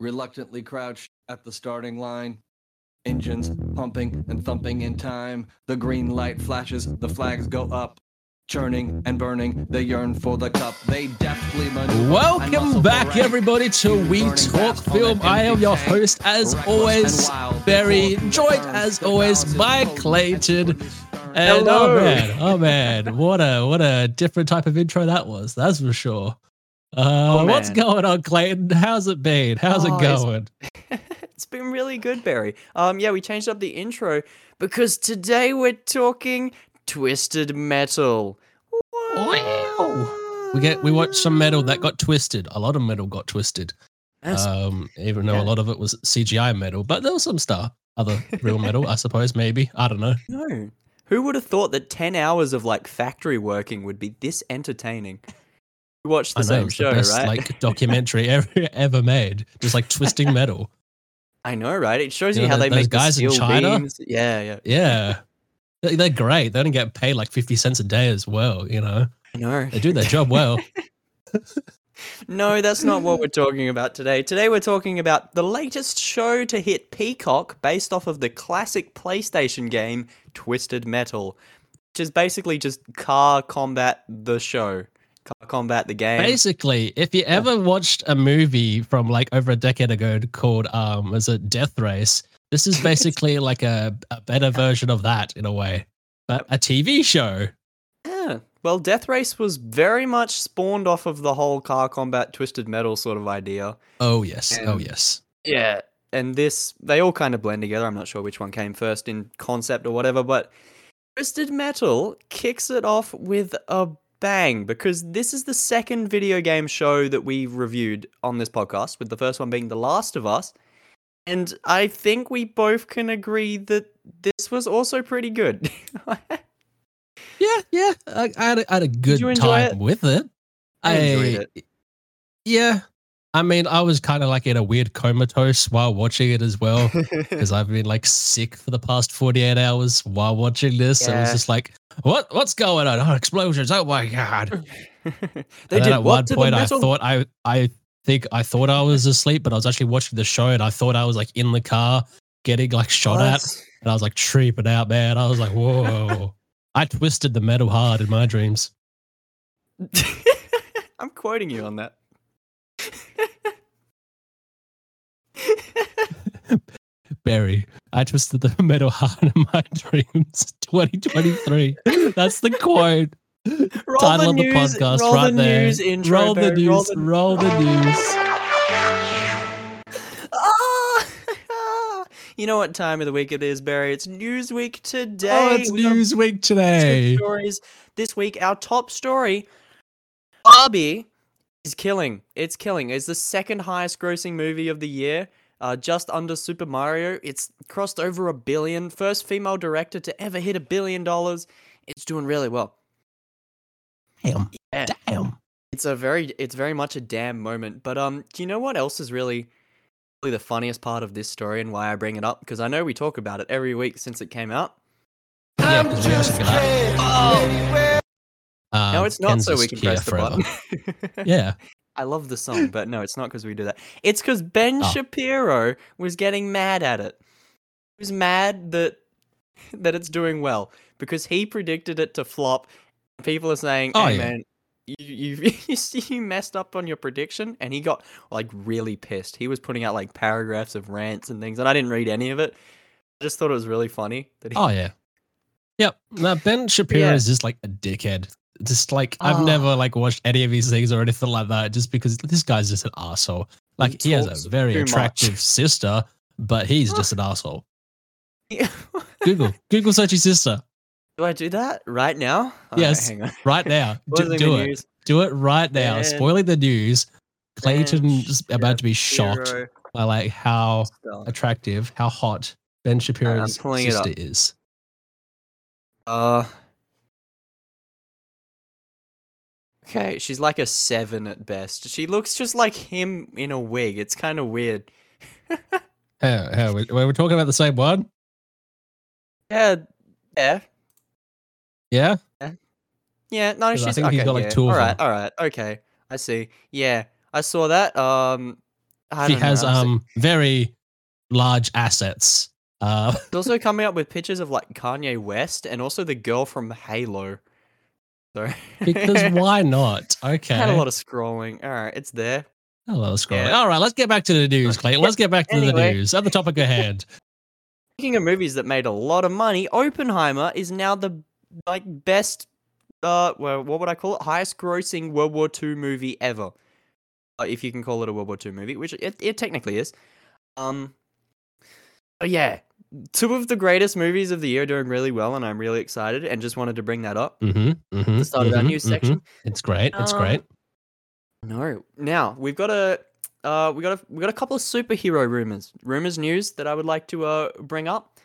reluctantly crouched at the starting line. Engines pumping and thumping in time. The green light flashes, the flags go up. Churning and burning, they yearn for the cup. They deftly maneuver Welcome back, for everybody, to We Talk Film. I am your host, as always, and wild, Barry, joined as always bounces by Clayton. and And Hello. oh man, oh man, what a what a different type of intro that was. That's for sure. Uh, Oh, what's going on, Clayton? How's it been? How's Oh, it it's- going? it's been really good, Barry. Um, yeah, we changed up the intro because today we're talking twisted metal. Wow. We get we watched some metal that got twisted. A lot of metal got twisted. That's- Um, even though yeah. a lot of it was CGI metal, but there was some stuff, other real metal, I suppose. Maybe I don't know. no. Who would have thought that ten hours of like factory working would be this entertaining? We watched the I same it's show, the best right? like documentary ever ever made. Just like twisting metal. I know, right? It shows You you, know, how they those make guys the in China? beams. Yeah, yeah. Yeah, They- they're great. They only get paid like fifty cents a day as well. You know, I know. they do their job well. No, that's not what we're talking about today. Today we're talking about the latest show to hit Peacock based off of the classic PlayStation game Twisted Metal, which is basically just car combat the show. Car combat the game. Basically, if you ever watched a movie from like over a decade ago called um, was it Death Race? This is basically like a, a better version of that in a way, but a TV show. Yeah. Well, Death Race was very much spawned off of the whole car combat Twisted Metal sort of idea. Oh yes, oh yes. Yeah. And this, they all kind of blend together. I'm not sure which one came first in concept or whatever, but Twisted Metal kicks it off with a bang because this is the second video game show that we've reviewed on this podcast, with the first one being The Last of Us. And I think we both can agree that this was also pretty good. Yeah, yeah. I, I, had, a, I had a good time it? with it. I enjoyed it. Yeah. I mean, I was kind of like in a weird comatose while watching it as well because I've been like sick for the past 48 hours while watching this. So it was just like, what what's going on? Oh, explosions. Oh my god. they And then did at what one point I thought I I think I thought I was asleep, but I was actually watching the show and I thought I was like in the car getting like shot at. And I was like tripping out, man. I was like, whoa. I twisted the metal hard in my dreams. I'm quoting you on that. Barry, I twisted the metal hard in my dreams. 2023. That's the quote. Roll Title the of the news, podcast roll right the there. news intro, roll the Barry, news. roll the- Roll the news. You know what time of the week it is, Barry? It's Newsweek today. Oh, it's We got Newsweek today. stories this week. Our top story: Barbie is killing. It's killing. It's the second highest grossing movie of the year. Uh, just under Super Mario. It's crossed over a billion. First female director to ever hit a billion dollars. It's doing really well. Damn. Yeah. Damn. It's a very it's very much a damn moment. But um do you know what else is really really the funniest part of this story and why I bring it up? Because I know we talk about it every week since it came out. Yeah, 'cause we also got- Oh Um, no, it's not so Kansas we can press the forever. button. Yeah. I love the song, but no, it's not because we do that. It's because Ben Oh. Shapiro was getting mad at it. He was mad that that it's doing well because he predicted it to flop. People are saying, Oh, "Hey yeah. man, you you you you messed up on your prediction," and he got like really pissed. He was putting out like paragraphs of rants and things, and I didn't read any of it. I just thought it was really funny that he. Oh yeah. Yep. Now Ben Shapiro Yeah. is just like a dickhead. Just like I've Oh. never like watched any of his things or anything like that, just because this guy's just an asshole. Like he, has a very too much. attractive sister, but he's just an asshole. Google, Google search his sister do I do that right now? Alright, Yes. hang on. right now. do do it. news. Do it right now. Ben- Spoiling the news. Clayton's Ben about to be shocked Shapiro by like how attractive, how hot Ben Shapiro's pulling it up. sister is. Uh. Okay, she's like a seven at best. She looks just like him in a wig. It's kind of weird. How, how, we- were we talking about the same one? Yeah, yeah, Yeah. yeah. No, 'Cause I she's think he's okay. got, like, yeah. two of All right, them. all right, okay. I see. Yeah, I saw that. Um, I she know, has I'm um very large assets. Uh, also coming up with pictures of like Kanye West and also the girl from Halo. So because why not? Okay. Had a lot of scrolling. All right, it's there. A lot of scrolling. Yeah. All right, let's get back to the news, Clayton. Let's get back to the news. At the topic at hand. Speaking of movies that made a lot of money, Oppenheimer is now the like best uh well, what would I call it? Highest grossing World War II movie ever. Uh, if you can call it a World War II movie, which it, it technically is. Um but yeah, two of the greatest movies of the year are doing really well and I'm really excited and just wanted to bring that up. Mm-hmm, mm-hmm, The start of our news section. It's great. It's Um, great. No. Now we've got a uh we got a we got a couple of superhero rumors. Rumors news that I would like to uh bring up.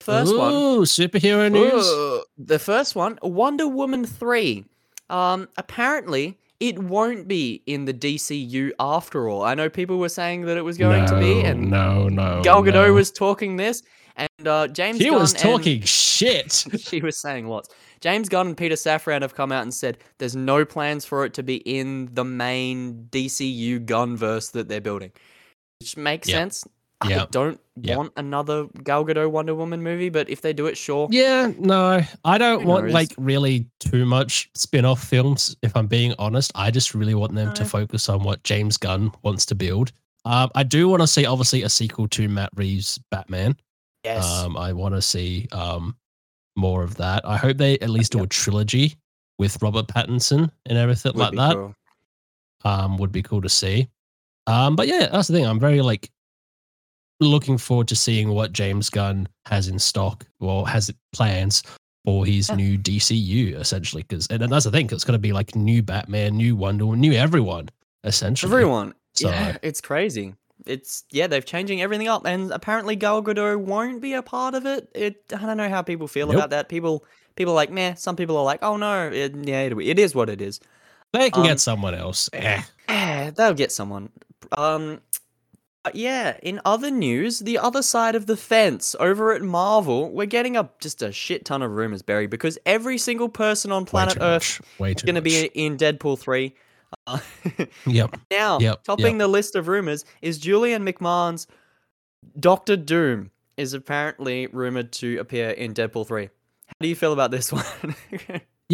First one. Superhero news. Ooh, the first one, Wonder Woman 3. Um apparently it won't be in the DCU after all. I know people were saying that it was going to be and no, no. Gal Gadot no. was talking this and uh James He Gunn was talking shit. she was saying lots. James Gunn and Peter Safran have come out and said there's no plans for it to be in the main DCU Gunverse that they're building, which makes sense. I don't Yep. want another Gal Gadot Wonder Woman movie, but if they do it, sure. Yeah, no, I don't Who want knows? like really too much spin-off films. If I'm being honest, I just really want them to focus on what James Gunn wants to build. Um, I do want to see obviously a sequel to Matt Reeves' Batman. Yes. Um, I want to see um more of that. I hope they at least do a trilogy with Robert Pattinson and everything Would like that. cool. Um, would be cool to see. Um, but yeah, that's the thing. I'm very like looking forward to seeing what James Gunn has in stock or has plans for his Yeah. new DCU essentially. Because and that's the thing, it's going to be like new Batman, new Wonder Woman, new everyone essentially. Everyone. So- Yeah, it's crazy. It's yeah, they're changing everything up, and apparently Gal Gadot won't be a part of it. It I don't know how people feel Nope. about that. People people are like meh. Some people are like, oh no, it, yeah, it, it is what it is. They can Um, get someone else. Eh. Eh, they'll get someone. Um, yeah. In other news, the other side of the fence over at Marvel, we're getting up just a shit ton of rumors, Barry, because every single person on planet Earth is going to be in Deadpool three. Uh, Yep. now, Yep, topping the list of rumors is Julian McMahon's Doctor Doom is apparently rumored to appear in Deadpool three. How do you feel about this one?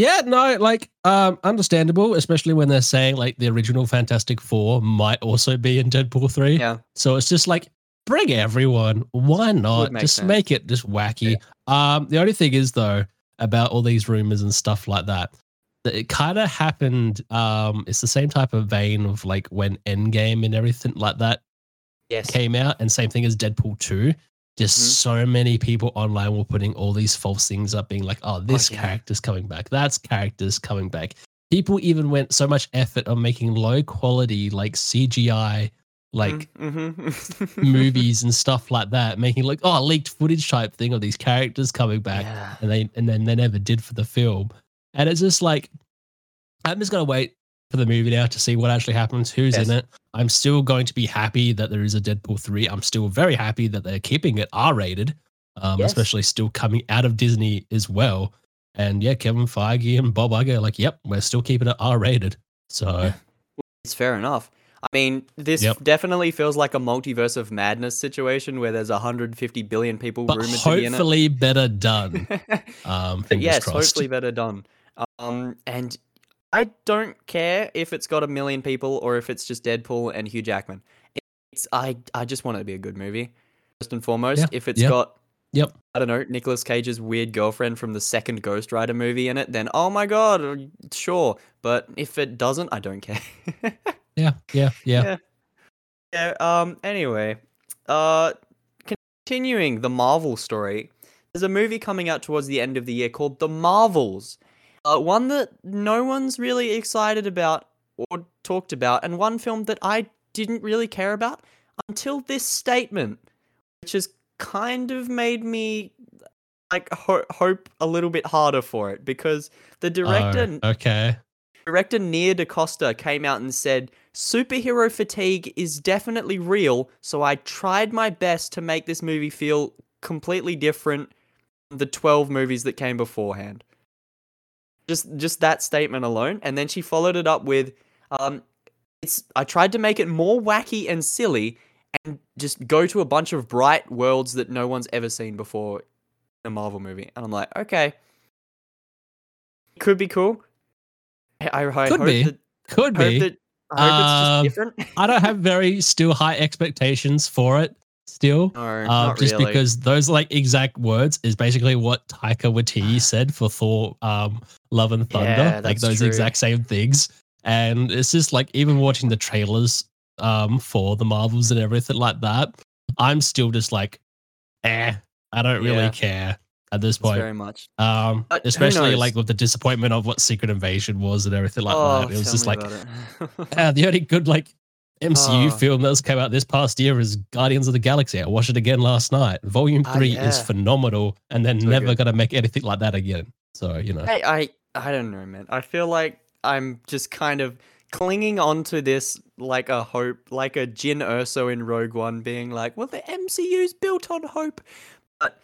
Yeah, no, like um understandable, especially when they're saying like the original Fantastic Four might also be in Deadpool 3. yeah, So it's just like bring everyone. Why not? make Just sense. make it just wacky. Um the only thing is though about all these rumors and stuff like that that it kind of happened um it's the same type of vein of like when Endgame and everything like that yes, came out and same thing as Deadpool 2 just Mhm. so many people online were putting all these false things up being like oh this yeah. character's coming back that's characters coming back people even went so much effort on making low quality like cgi like Mhm. movies and stuff like that making like oh leaked footage type thing of these characters coming back Yeah. and they and then they never did for the film and it's just like i'm just gonna wait for the movie now to see what actually happens who's Yes. in it i'm still going to be happy that there is a deadpool 3 i'm still very happy that they're keeping it r-rated um, Yes. especially still coming out of disney as well and yeah kevin feige and bob Iger are like yep we're still keeping it r-rated so It's fair enough. I mean, this Yep. definitely feels like a multiverse of madness situation where there's 150 billion people but rumored to be in it. hopefully better done um yes, crossed. hopefully better done. Um, and I don't care if it's got a million people or if it's just Deadpool and Hugh Jackman. It's I I just want it to be a good movie. First and foremost, Yeah, if it's yeah. got Yep. I don't know, Nicolas Cage's weird girlfriend from the second Ghost Rider movie in it, then oh my god, sure. But if it doesn't, I don't care. yeah yeah yeah Yeah. Yeah. Um. Anyway, uh, continuing the Marvel story, there's a movie coming out towards the end of the year called The Marvels. Uh, one that no one's really excited about or talked about, and one film that I didn't really care about until this statement, which has kind of made me like ho- hope a little bit harder for it because the director Oh, okay Director Nia DaCosta came out and said, Superhero fatigue is definitely real, so I tried my best to make this movie feel completely different from the 12 movies that came beforehand. Just just that statement alone. And then she followed it up with, um, it's I tried to make it more wacky and silly and just go to a bunch of bright worlds that no one's ever seen before in a Marvel movie. And I'm like, okay. Could be cool. I, I Could hope be. that Could be. that I hope Um, it's just different. I don't have very still high expectations for it. Still, no, uh, just really. because those like exact words is basically what Taika Waititi said for Thor, um, Love and Thunder, Yeah, like those true. exact same things. And it's just like even watching the trailers, um, for the Marvels and everything like that, I'm still just like, eh, I don't really Yeah. care at this It's point. very much. Um, But especially like with the disappointment of what Secret Invasion was and everything like oh, that. It was just like, uh, the only good like MCU Oh. film that's come out this past year is Guardians of the Galaxy. I watched it again last night. Volume Ah, three is yeah. phenomenal, and then So never good. gonna make anything like that again. So you know, I, I I don't know, man. I feel like I'm just kind of clinging on to this like a hope, like a Jyn Erso in Rogue One, being like, "Well, the MCU's built on hope." But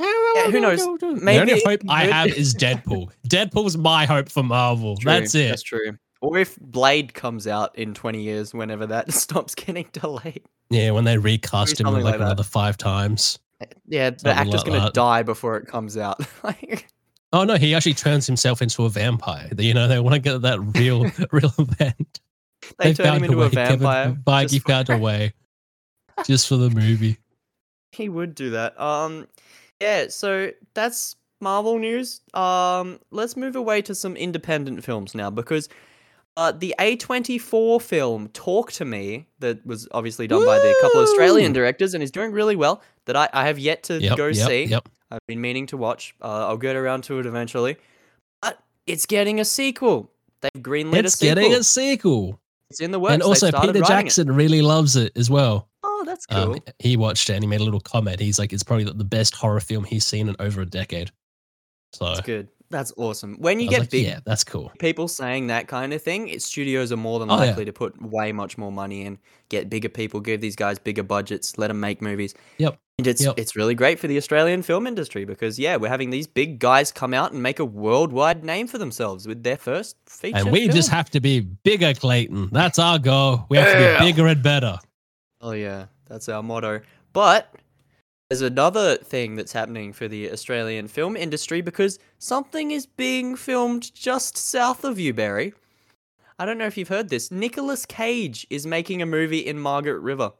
yeah, who knows? the only hope I have is Deadpool. Deadpool's my hope for Marvel. True, That's it. That's true. Or if Blade comes out in 20 years, whenever that stops getting delayed. Yeah, when they recast him like, like another five times. Yeah, the Something actor's like gonna die before it comes out. like, Oh no, he actually turns himself into a vampire. You know, they want to get that real, real event. they turn him into a vampire. Kevin Feige for- found a way, just for the movie. He would do that. Um, yeah. So that's Marvel news. Um, let's move away to some independent films now because uh, the A24 film Talk to Me that was obviously done by the couple of Australian directors and is doing really well that I, I have yet to Yep, go yep, see. Yep. I've been meaning to watch. Uh, I'll get around to it eventually. But it's getting a sequel. They've greenlit It's a sequel. It's getting a sequel. It's in the works. and also Peter. Jackson really loves it as well. Oh, that's cool. Um, he watched it and he made a little comment. He's like, it's probably the best horror film he's seen in over a decade. So that's good. That's awesome. When you get like, big yeah, that's cool. people saying that kind of thing, it, studios are more than Oh, yeah. likely to put way much more money in, get bigger people, give these guys bigger budgets, let them make movies. Yep. And it's Yep. it's really great for the Australian film industry because yeah, we're having these big guys come out and make a worldwide name for themselves with their first feature. And we just have to be bigger, Clayton. That's our goal. We have to be bigger and better. Oh yeah, that's our motto. But there's another thing that's happening for the Australian film industry because something is being filmed just south of you, Barry. I don't know if you've heard this. Nicolas Cage is making a movie in Margaret River.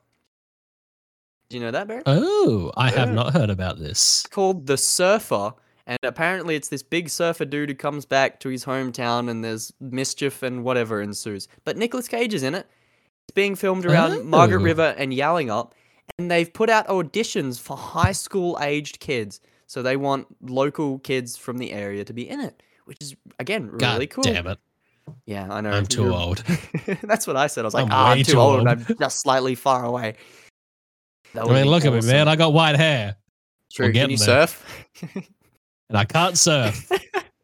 Do you know that, Barry? Oh, I have not heard about this. It's called The Surfer, and apparently it's this big surfer dude who comes back to his hometown and there's mischief and whatever ensues. But Nicolas Cage is in it. It's being filmed around oh. Margaret Oh. River and Yallingup, and they've put out auditions for high school aged kids. So they want local kids from the area to be in it, which is again God really cool. damn it. Yeah, I know. I'm too you're- old. That's what I said. I was like, I'm ah, I'm too too old, old." I'm just slightly far away. I mean, look at me, man. I got white hair True. Can you there. surf? and I can't surf.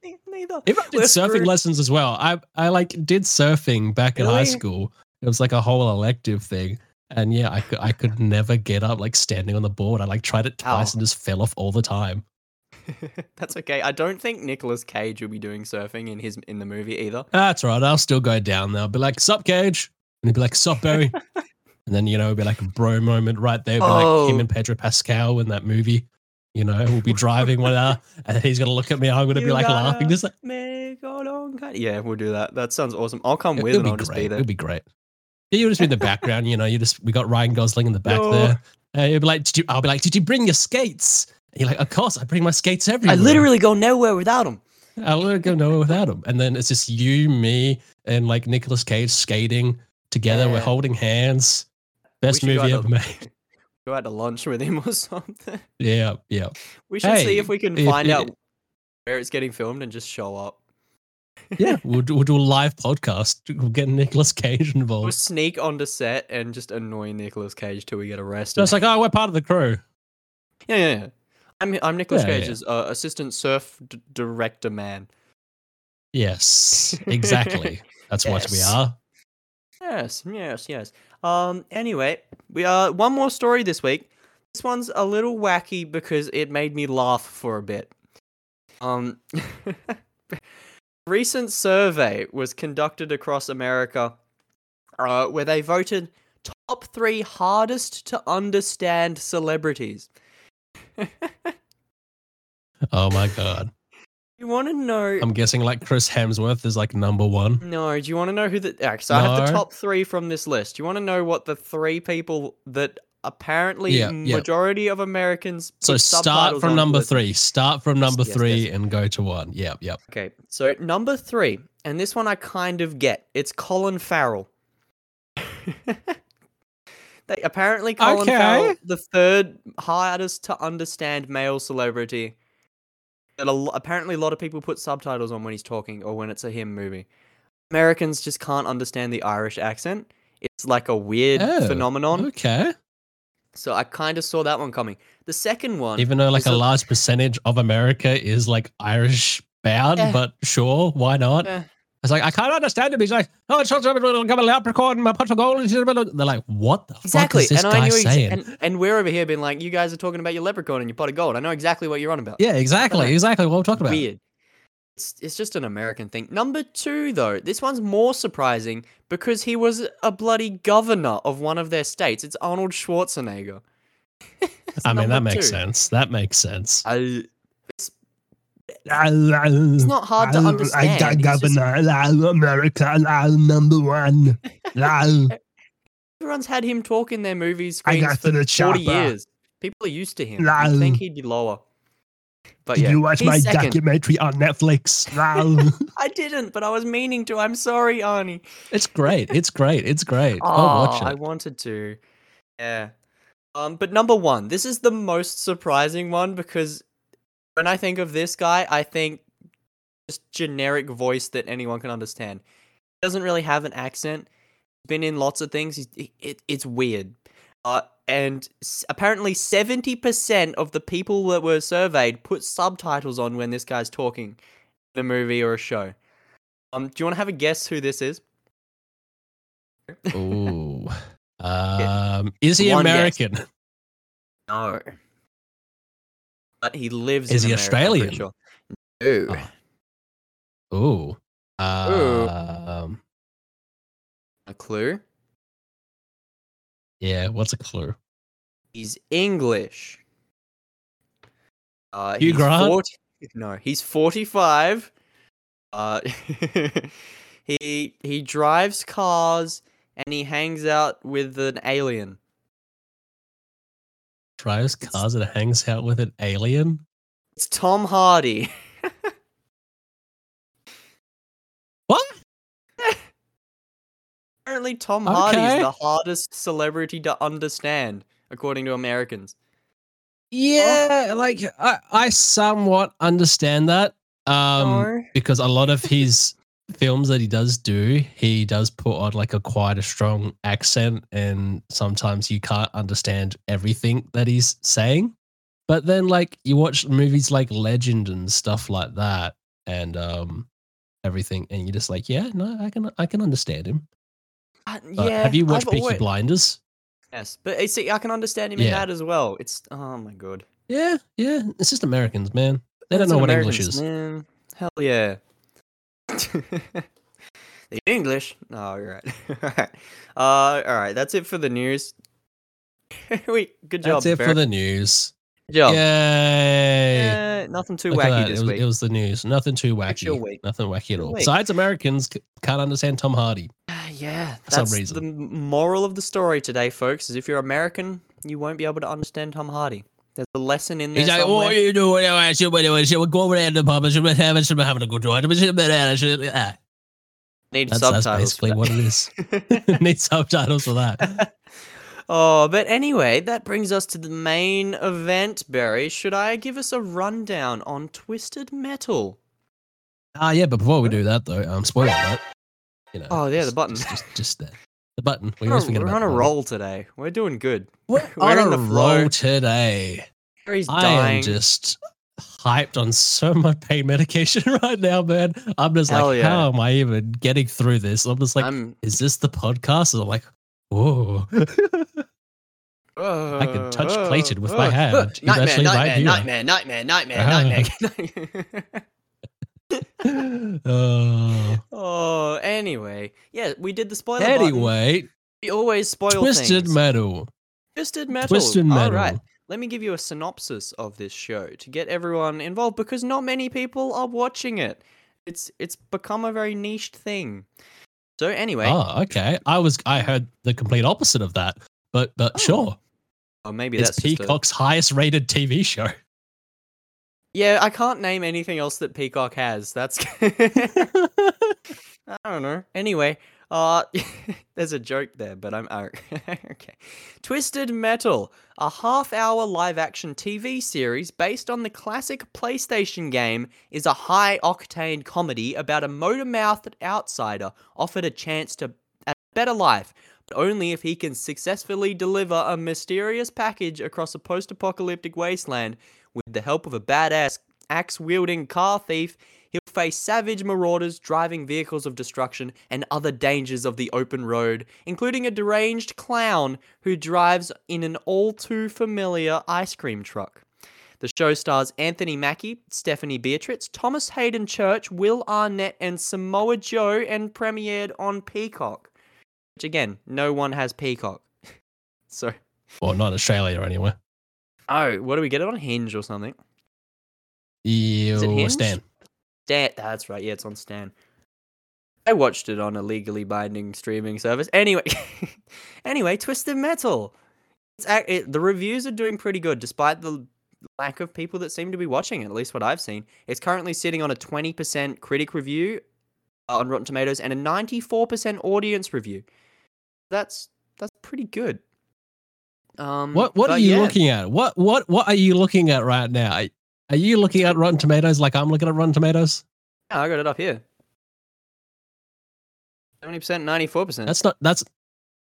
Ne- Neither. Even I did We're surfing screwed. lessons as well. I I like did surfing back in high school. It was like a whole elective thing. And yeah, I could I could never get up like standing on the board. I like tried it twice and just fell off all the time. That's okay. I don't think Nicolas Cage will be doing surfing in his in the movie either. That's right. I'll still go down there. I'll be like, sup, Cage? And he'd be like, sup, Barry? and then, you know, it'd be like a bro moment right there. It'd like him Oh. and Pedro Pascal in that movie. You know, we'll be driving whatever, and he's gonna look at me. I'm gonna be like laughing, just like Make a long cut. Yeah, we'll do that. That sounds awesome. I'll come It- with it'll and I'll just be there. It'll be great. Yeah, you'll just be in the background. You know, you just we got Ryan Gosling in the back No. there. Uh, and you'll be like, did you? I'll be like, did you bring your skates? And you're like, of course, I bring my skates everywhere. I literally go nowhere without them. I wouldn't go nowhere without them. And then it's just you, me, and like Nicolas Cage skating together. We're holding hands. Best movie ever to- made. Go out to lunch with him or something. Yeah, yeah. We should see if we can find it- out where it's getting filmed and just show up. Yeah, we'll, do- we'll do a live podcast. We'll get Nicolas Cage involved. We'll sneak onto set and just annoy Nicolas Cage till we get arrested. It's like, oh, we're part of the crew. yeah, yeah, yeah. I'm I'm Nicolas Yeah, yeah. Cage's uh, assistant surf d- director man. Yes, exactly. That's what we are. Yes, yes, yes. Um. Anyway, we are one more story this week. This one's a little wacky because it made me laugh for a bit. Um. recent survey was conducted across America uh, where they voted top three hardest to understand celebrities. Oh my god. you want to know? I'm guessing like Chris Hemsworth is like number one. no, do you want to know who the? Okay, so I have the top three from this list. Do you want to know what the three people that apparently Yeah, yeah. majority of Americans? So start from number three. Start from number yes, three yes. and go to one. Yep, yep. Okay, so number three, and this one I kind of get. It's Colin Farrell. they apparently Colin Okay. Farrell, the third hardest to understand male celebrity. That a apparently a lot of people put subtitles on when he's talking or when it's a him movie. Americans just can't understand the Irish accent. It's like a weird Oh, phenomenon. Okay. So I kind of saw that one coming. The second one, Even though like a a- large percentage of America is like Irish bound, Yeah. but sure, why not? Eh. It's like I can't understand him. He's like, oh, it's just a little come a leprechaun, my pot of gold. They're like, what the Exactly, fuck is this and I guy knew, saying? and, and we're over here being like, you guys are talking about your leprechaun and your pot of gold. I know exactly what you're on about. yeah, exactly, exactly what we're talking about. Weird. It's it's just an American thing. Number two, though, this one's more surprising because he was a bloody governor of one of their states. It's Arnold Schwarzenegger. I mean, that number makes two. sense. That makes sense. I, it's, It's not hard to understand. I got governor, I'm America, number one. everyone's had him talk in their movies I screens got for the 40 chopper. years. People are used to him. I think he'd be lower. But Did yeah, you watch my second. documentary on Netflix? I didn't, but I was meaning to. I'm sorry, Arnie. it's great. It's great. It's great. Oh, I'll watch I wanted to. Yeah. Um, but number one, this is the most surprising one because when I think of this guy, I think just generic voice that anyone can understand. He doesn't really have an accent. He's been in lots of things. He's, it, it, it's weird. Uh, and s- apparently, 70% of the people that were surveyed put subtitles on when this guy's talking in a movie or a show. Um, do you want to have a guess who this is? Ooh. Um, is he One guess. American? No. But he lives Is in he America, Australian? Sure. No. Oh. Ooh. Um, A clue? Yeah. What's a clue? He's English. Uh, Hugh he's Grant? 40 no, he's 45. Uh, he he drives cars and he hangs out with an alien. Drives cars and hangs out with an alien. It's Tom Hardy. Apparently, Tom Hardy Okay. is the hardest celebrity to understand, according to Americans. Yeah, like I, I somewhat understand that. Um, No. because a lot of his films that he does do, he does put on like a quite a strong accent, and sometimes you can't understand everything that he's saying. But then, like you watch movies like Legend and stuff like that, and um, everything, and you're just like, yeah, no, I can, I can understand him. Uh, But yeah, have you watched I've Peaky always- Blinders? Yes, but uh, see, I can understand him in that as well. It's oh my god, Yeah, yeah. It's just Americans, man. They don't It's know an what English is. Man. Hell yeah. the English? No, you're right. Alright. uh, all right. That's it for the news. Wait, good job. That's it for the news. Good job. Yay! Eh, nothing too Look wacky this it was, week. It was the news. Nothing too wacky. Nothing wacky at all. Besides, Americans c- can't understand Tom Hardy. Yeah, some that's reason. the moral of the story today, folks. Is if you're American, you won't be able to understand Tom Hardy. There's a lesson in there. He's like, somewhere. what are you doing? I should I should go over there the pub. I should be having, should be having a good time. I should. I should- ah. Need That's, that's subtitles. for basically what it is. Need subtitles for that. oh, but anyway, that brings us to the main event, Barry. Should I give us a rundown on Twisted Metal? Ah, yeah, but before we do that, though, um, spoiler alert. You know, Oh, yeah, the button. Just, just, just there. The button. We We're, always on- forget we're about on a roll today. We're doing good. We're, We're on a roll today. Barry's I dying. am just hyped on so much pain medication right now, man. I'm just Hell like, yeah. how am I even getting through this? I'm just like, I'm. is this the podcast? And I'm like, whoa. I can touch plated with my hand. He's Nightmare, right nightmare, nightmare, nightmare, Ah. nightmare, nightmare. oh, oh, Anyway, yeah, we did the spoiler. button. Anyway, we always spoil Twisted things. Metal. Twisted Metal. Twisted Metal. right. Let me give you a synopsis of this show to get everyone involved because not many people are watching it. It's it's become a very niched thing. So anyway, Oh, okay. I was I heard the complete opposite of that. But but Oh, sure. oh, maybe It's that's just a- Peacock's highest rated TV show. Yeah, I can't name anything else that Peacock has. That's I don't know. Anyway, uh there's a joke there, but I'm oh, okay. Twisted Metal, a half-hour live-action TV series based on the classic PlayStation game, is a high-octane comedy about a motor-mouthed outsider offered a chance to a better life, but only if he can successfully deliver a mysterious package across a post-apocalyptic wasteland with the help of a badass axe wielding car thief, he'll face savage marauders driving vehicles of destruction and other dangers of the open road, including a deranged clown who drives in an all too familiar ice cream truck. The show stars Anthony Mackie, Stephanie Beatriz, Thomas Haden Church, Will Arnett, and Samoa Joe, and premiered on Peacock. Which again, no one has Peacock. so, Well, not Australia anyway. Oh, what do we get it on Hinge or something? You Hinge? Stan. Stan. That's right. Yeah, it's on Stan. I watched it on a legally binding streaming service. Anyway, anyway, Twisted Metal. It's ac- it, the reviews are doing pretty good, despite the lack of people that seem to be watching it. At least what I've seen. It's currently sitting on a twenty percent critic review on Rotten Tomatoes and a ninety-four percent audience review. That's that's pretty good. Um, What what are you yeah. looking at? What what what are you looking at right now? Are- Are you looking at Rotten Tomatoes like I'm looking at Rotten Tomatoes? Yeah, I got it up here. Seventy percent, ninety-four percent. That's not that's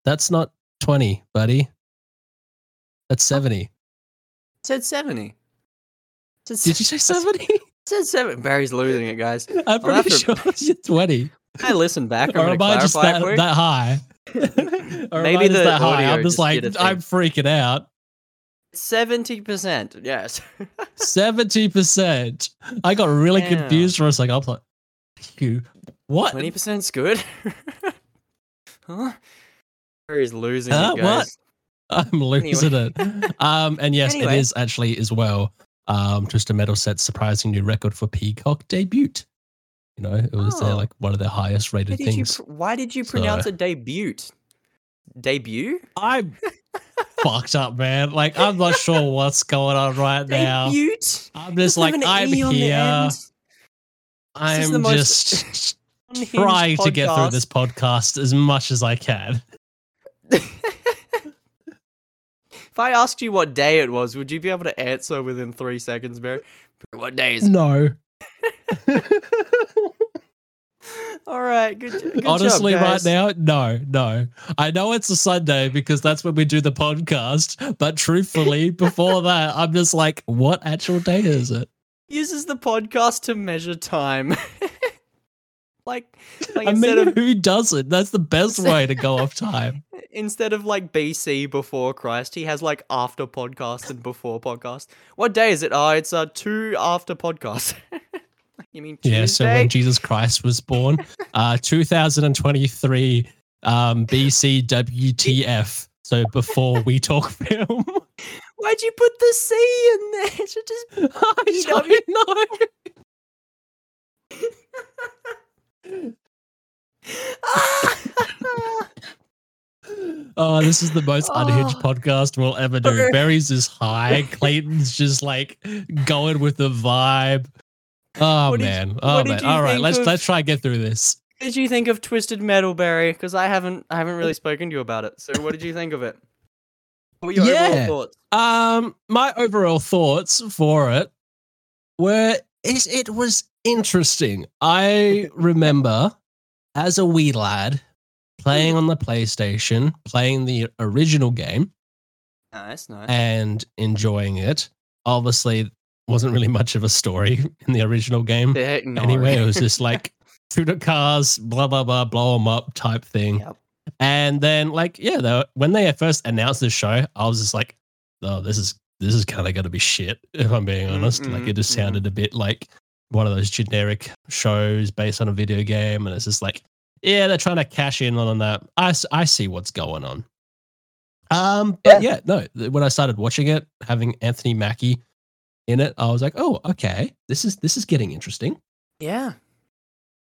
that's not 20, buddy. That's 70. said 70. Said Did you say 70? said 7. Barry's losing it, guys. I'm pretty to- sure it's 20. I listened back. I'm or am I just that, that high? Or Maybe the that high. I'm just just like, did a I'm freaking out. 70%. Yes. 70%. I got really Yeah. confused for a second. I'm like, you, what? 20%'s good. huh? Barry's losing Huh? it, What? guys. I'm losing it. Um, and yes, Anyway. it is actually as well. Um, just a metal set surprising new record for Peacock debut. You know, it was their Oh. like one of their highest rated you, things. pr- why did you pronounce So- it debut? Debut? I'm fucked up, man. Like I'm not sure what's going on right now. Debut? I'm just Doesn't like I'm E here. end. is the I'm just trying to get through this podcast as much as I can. if I asked you what day it was, would you be able to answer within three seconds, Barry? What day is it? No. All right, good. good Honestly, job, right now, no, no. I know it's a Sunday because that's when we do the podcast. But truthfully, before that, I'm just like, what actual day is it? uses the podcast to measure time. like, like I instead mean, of who doesn't? That's the best way to go off time. instead of like BC before Christ, he has like after podcast and before podcast. What day is it? Oh, it's uh two after podcast. you mean Tuesday? Yeah, so when Jesus Christ was born, uh, 2023 um, BC WTF. So before we talk film, Why'd you put the C in there? It should just I don't know. Oh, this is the most unhinged Oh. podcast we'll ever do. Okay. Barry's is high. Clayton's just like going with the vibe. Oh What did you- man. oh man. All right, let's of- let's try and get through this. What did you think of Twisted Metal, Barry? Because I haven't, I haven't really spoken to you about it. So, what did you think of it? What were your Yeah. overall thoughts? Um, my overall thoughts for it were is it was interesting. I remember as a wee lad playing on the PlayStation, playing the original game Nice, nice. and enjoying it. Obviously, wasn't really much of a story in the original game. Heck no. Anyway, it was just like shoot at cars, blah blah blah, blow them up type thing. Yep. And then, like, yeah, they, when they first announced this show, I was just like, "Oh, this is this is kind of going to be shit." If I'm being Mm, honest, like, mm, it just mm. sounded a bit like one of those generic shows based on a video game, and it's just like, yeah, they're trying to cash in on that. I I see what's going on. Um, but yeah. no, when I started watching it, having Anthony Mackie in it, I was like, oh, okay, this is this is getting interesting. Yeah.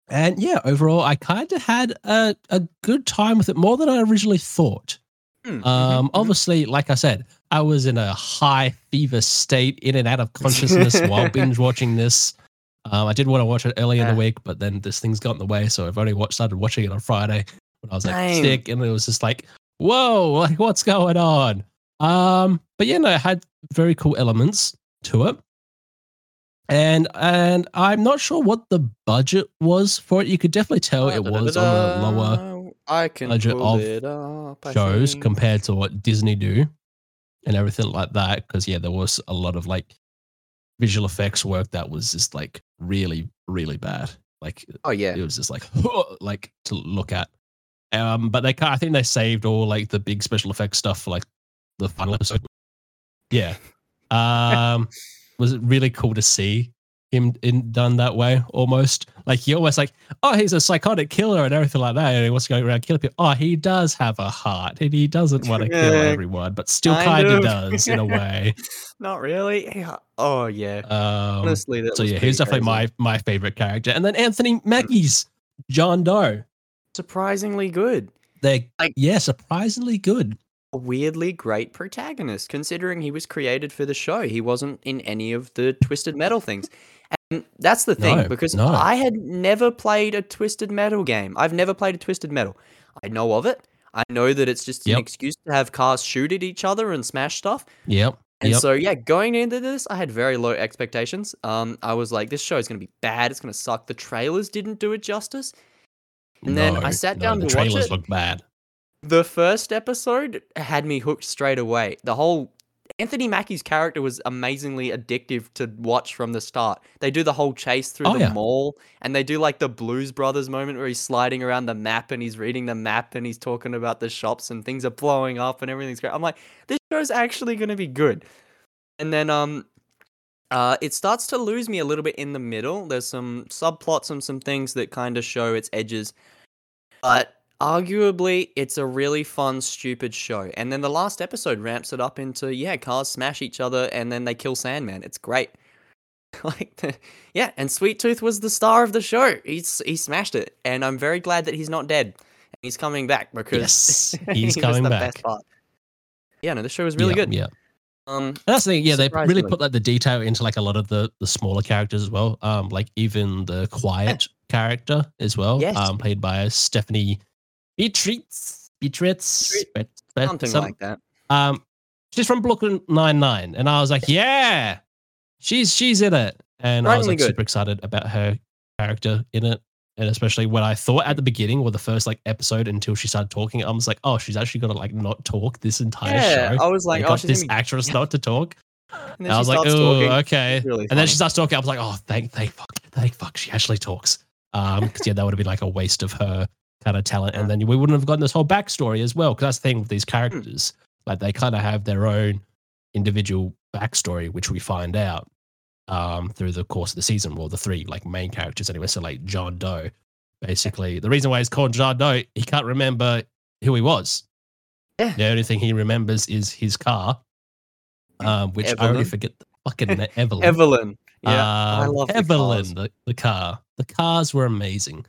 And yeah, overall, I kind of had a, a good time with it, more than I originally thought. Mm, mhm, Um, mhm. obviously, like I said, I was in a high fever state, in and out of consciousness while binge watching this. Um, I did want to watch it early in the week, but then this thing's got in the way, so I've only watched, started watching it on Friday when I was like Same. sick, and it was just like, whoa, like what's going on? Um, but yeah, no, it had very cool elements to it. And and I'm not sure what the budget was for it. You could definitely tell it was on the lower I can budget of it up, shows think. compared to what Disney do and everything like that. Because yeah, there was a lot of like visual effects work that was just like really, really bad. Like Oh yeah. it was just like like to look at. Um, but they I think they saved all like the big special effects stuff for like the final episode. Yeah. Um, was it really cool to see him in done that way almost like you almost like oh he's a psychotic killer and everything like that and he wants to go around killing people oh he does have a heart and he doesn't want to kill everyone but still kind of does in a way Not really. Yeah. Oh yeah. um, Honestly, that so yeah he's definitely crazy. my my favorite character and then Anthony Mackie's John Doe surprisingly good. they're Like- yeah surprisingly good weirdly great protagonist, considering he was created for the show. He wasn't in any of the Twisted Metal things. And that's the thing, No, because no. I had never played a Twisted Metal game. I've never played a Twisted Metal. I know of it. I know that it's just Yep. an excuse to have cars shoot at each other and smash stuff. yep And yep so yeah, going into this, I had very low expectations. Um, I was like, this show is gonna be bad. It's gonna suck. The trailers didn't do it justice. And then I No, sat no, down the to watch trailers it. look bad The first episode had me hooked straight away. The whole Anthony Mackie's character was amazingly addictive to watch from the start. They do the whole chase through Oh, the yeah. mall, and they do like the Blues Brothers moment where he's sliding around the map and he's reading the map and he's talking about the shops and things are blowing up and everything's great. I'm like, this show's actually gonna be good. And then um uh it starts to lose me a little bit in the middle. There's some subplots and some things that kind of show its edges. But arguably it's a really fun stupid show. And then the last episode ramps it up into yeah, cars smash each other and then they kill Sandman. It's great. like the, yeah, and Sweet Tooth was the star of the show. He's he smashed it, and I'm very glad that he's not dead. And he's coming back because Yes, he he's was coming the back. best part. Yeah, no, the show was really yeah, good. yeah Um, And that's the thing, yeah, they really put like the detail into like a lot of the the smaller characters as well. Um, like even the quiet character as well. Yes. Um, played by Stephanie Beatrice. Beatrice. Something some- like that. Um, she's from Brooklyn Nine Nine, and I was like, yeah, she's she's in it, and I was like good. super excited about her character in it. And especially when I thought at the beginning or the first like episode until she started talking, I was like, oh, she's actually gonna like not talk this entire Yeah, show. I was like, They oh, she's this be- actress not to talk. And I was like, starts oh, talking. okay. Really And then she starts talking. I was like, oh, thank, thank fuck, thank fuck, she actually talks. Um, because yeah, that would have been like a waste of her kind of talent, and then we wouldn't have gotten this whole backstory as well. Because that's the thing with Hmm. these characters, like they kind of have their own individual backstory, which we find out um through the course of the season. Well, the three like main characters anyway. So like John Doe, basically, the reason why he's called John Doe, he can't remember who he was. Yeah. The only thing he remembers is his car, um, which I already forget the fucking Evelyn. Evelyn. Yeah, I Um, love the Evelyn, cars. the, the car. The cars were amazing.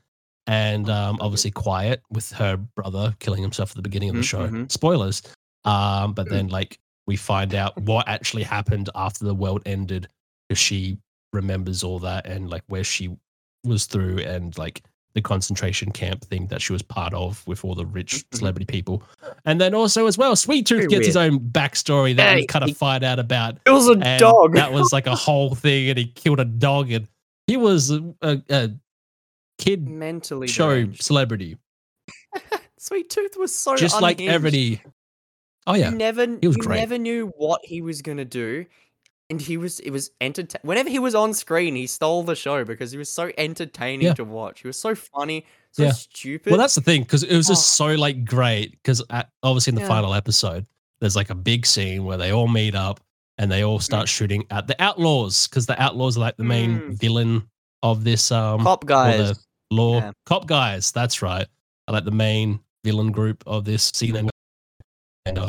And um, obviously quiet with her brother killing himself at the beginning of the Mhm, show. mhm. Spoilers. Um, but Mm. then like we find out what actually happened after the world ended because she remembers all that and like where she was through and like the concentration camp thing that she was part of with all the rich Mhm. celebrity people. And then also as well, Sweet Tooth Very gets his own backstory that we Hey, kind of find out about It was a dog. That was like a whole thing, and he killed a dog, and he was a, a, a kid mentally show celebrity, Sweet Tooth was so just like everybody. Oh yeah, You never, he was great. never knew what he was gonna do, and he was. It was entertaining. Whenever he was on screen, he stole the show because he was so entertaining Yeah. to watch. He was so funny, so Yeah. stupid. well that's the thing because it was just Oh. so like great because obviously in the Yeah. final episode there's like a big scene where they all meet up and they all start shooting at the outlaws because the outlaws are like the main Mm. villain of this um cop guys. the Law Yeah. cop guys. That's right. I like the main villain group of this season. And uh,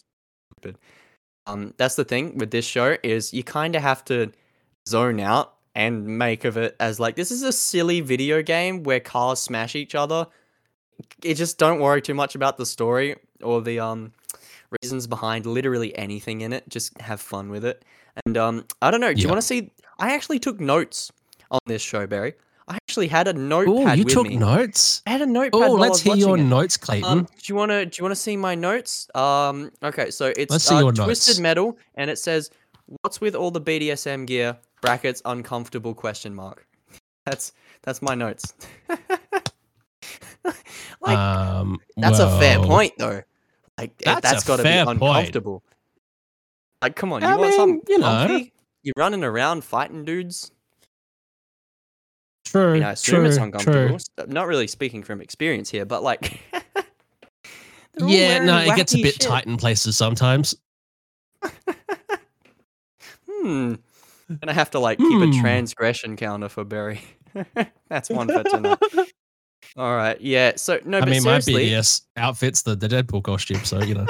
Um, that's the thing with this show is you kind of have to zone out and make of it as like this is a silly video game where cars smash each other. It just don't worry too much about the story or the um reasons behind literally anything in it. Just have fun with it. And um, I don't know. Do you want to see? I actually took notes on this show, Barry. I actually had a oh, notepad you with took me. notes. I had a notepad. Oh, let's hear your it. notes, Clayton. Um, do you want to do you want to see my notes? Um, okay, so it's uh, twisted metal, and it says, "What's with all the BDSM gear?" Brackets uncomfortable question mark. That's that's my notes. like um, that's a fair point, though. Like That's that's got to be fair point. uncomfortable. Like, come on, you I want some mean, you know. comfy? You're running around fighting dudes. I True, mean, I assume true, it's true. uncomfortable. S- Not really speaking from experience here, but like. Yeah, no, it gets a bit shit. tight in places sometimes. Hmm. Gonna have to like keep Hmm. a transgression counter for Barry. That's one for tonight. All right. Yeah. So no, I mean, my. BDS outfits the, the Deadpool costume, so you know.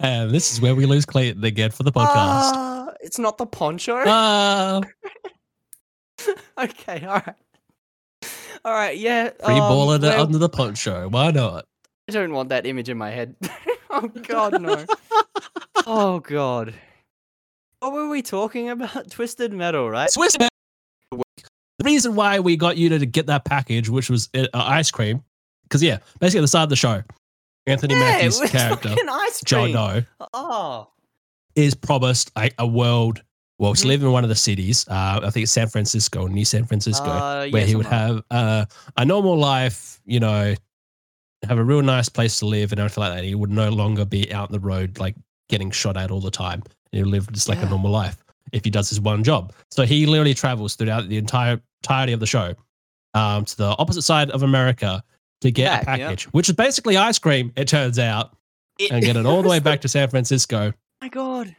And this is where we lose Clayton again for the podcast. Ah, it's not the poncho. Ah, okay. All right. All right. Yeah. free um, balling well, under the poncho. Why not? I don't want that image in my head. oh God, no. oh God. What were we talking about? Twisted Metal, right? Man. The reason why we got you to get that package, which was uh, ice cream, because yeah, basically at the start of the show, Anthony Yeah, was character, ice Joe cream. No, Oh. is promised a, a world. Well, to Mhm. live in one of the cities, uh, I think it's San Francisco, New San Francisco, Uh, where yeah, he would have uh, a normal life, you know, have a real nice place to live and everything like that. He would no longer be out on the road, like getting shot at all the time. And he would live just like a normal life if he does his one job. So he literally travels throughout the entire entirety of the show um, to the opposite side of America to get Back, a yeah. package, which is basically ice cream, it turns out, that. and get it all the way back to San Francisco. my god.